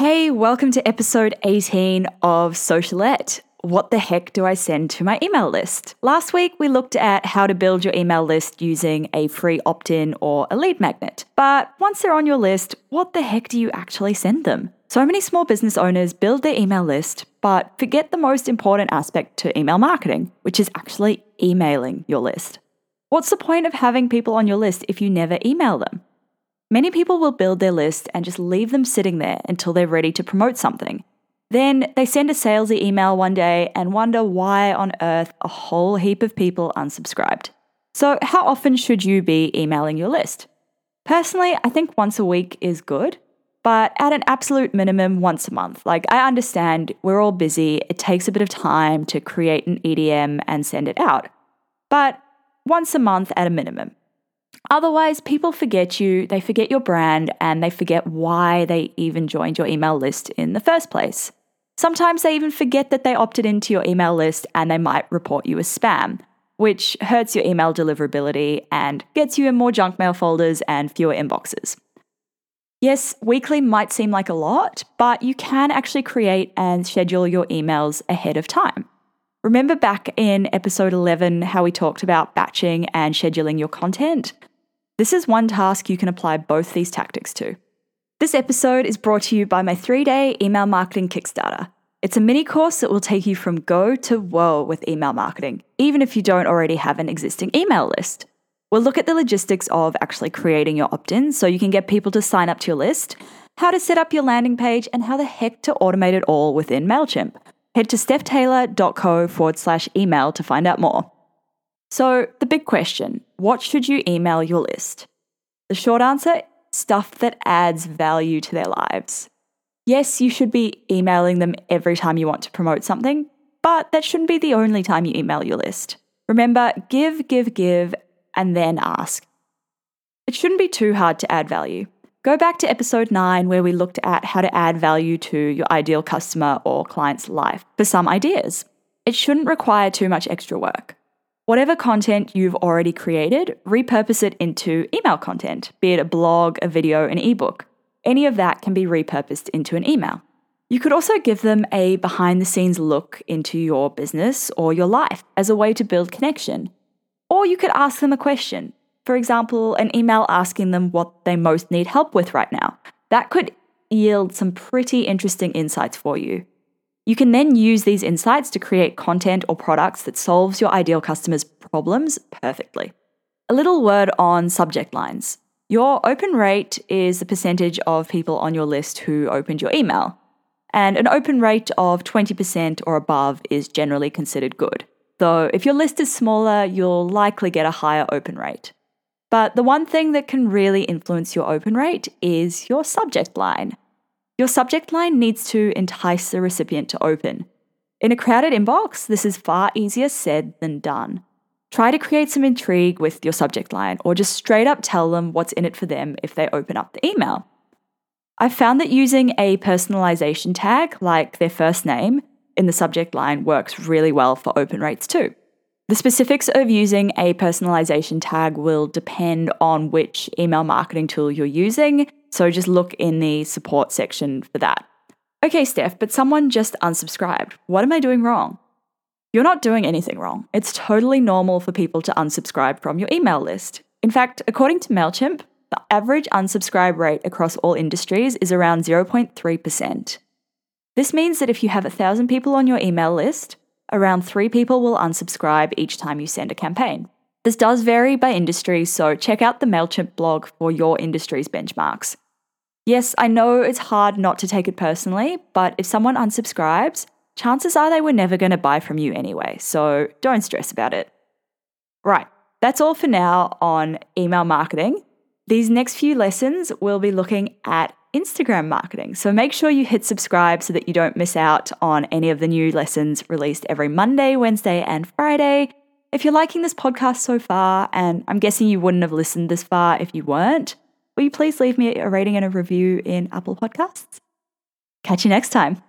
Hey, welcome to episode 18 of Socialette. What the heck do I send to my email list? Last week, we looked at how to build your email list using a free opt in or a lead magnet. But once they're on your list, what the heck do you actually send them? So many small business owners build their email list, but forget the most important aspect to email marketing, which is actually emailing your list. What's the point of having people on your list if you never email them? Many people will build their list and just leave them sitting there until they're ready to promote something. Then they send a salesy email one day and wonder why on earth a whole heap of people unsubscribed. So, how often should you be emailing your list? Personally, I think once a week is good, but at an absolute minimum, once a month. Like, I understand we're all busy, it takes a bit of time to create an EDM and send it out, but once a month at a minimum. Otherwise, people forget you, they forget your brand, and they forget why they even joined your email list in the first place. Sometimes they even forget that they opted into your email list and they might report you as spam, which hurts your email deliverability and gets you in more junk mail folders and fewer inboxes. Yes, weekly might seem like a lot, but you can actually create and schedule your emails ahead of time. Remember back in episode 11 how we talked about batching and scheduling your content? This is one task you can apply both these tactics to. This episode is brought to you by my three day email marketing Kickstarter. It's a mini course that will take you from go to whoa with email marketing, even if you don't already have an existing email list. We'll look at the logistics of actually creating your opt in so you can get people to sign up to your list, how to set up your landing page, and how the heck to automate it all within MailChimp. Head to stephtaylor.co forward slash email to find out more. So, the big question what should you email your list? The short answer stuff that adds value to their lives. Yes, you should be emailing them every time you want to promote something, but that shouldn't be the only time you email your list. Remember, give, give, give, and then ask. It shouldn't be too hard to add value. Go back to episode 9 where we looked at how to add value to your ideal customer or client's life for some ideas. It shouldn't require too much extra work. Whatever content you've already created, repurpose it into email content, be it a blog, a video, an ebook. Any of that can be repurposed into an email. You could also give them a behind the scenes look into your business or your life as a way to build connection. Or you could ask them a question. For example, an email asking them what they most need help with right now. That could yield some pretty interesting insights for you. You can then use these insights to create content or products that solves your ideal customer's problems perfectly. A little word on subject lines. Your open rate is the percentage of people on your list who opened your email. And an open rate of 20% or above is generally considered good. Though, if your list is smaller, you'll likely get a higher open rate. But the one thing that can really influence your open rate is your subject line. Your subject line needs to entice the recipient to open. In a crowded inbox, this is far easier said than done. Try to create some intrigue with your subject line, or just straight up tell them what's in it for them if they open up the email. I've found that using a personalization tag, like their first name, in the subject line works really well for open rates too. The specifics of using a personalization tag will depend on which email marketing tool you're using so just look in the support section for that. Okay, Steph, but someone just unsubscribed. What am I doing wrong? You're not doing anything wrong. It's totally normal for people to unsubscribe from your email list. In fact, according to MailChimp, the average unsubscribe rate across all industries is around 0.3%. This means that if you have 1,000 people on your email list, around 3 people will unsubscribe each time you send a campaign. This does vary by industry, so check out the MailChimp blog for your industry's benchmarks. Yes, I know it's hard not to take it personally, but if someone unsubscribes, chances are they were never going to buy from you anyway, so don't stress about it. Right, That's all for now on email marketing. These next few lessons we'll be looking at Instagram marketing. So make sure you hit subscribe so that you don't miss out on any of the new lessons released every Monday, Wednesday, and Friday. If you're liking this podcast so far, and I'm guessing you wouldn't have listened this far if you weren't, will you please leave me a rating and a review in Apple Podcasts? Catch you next time.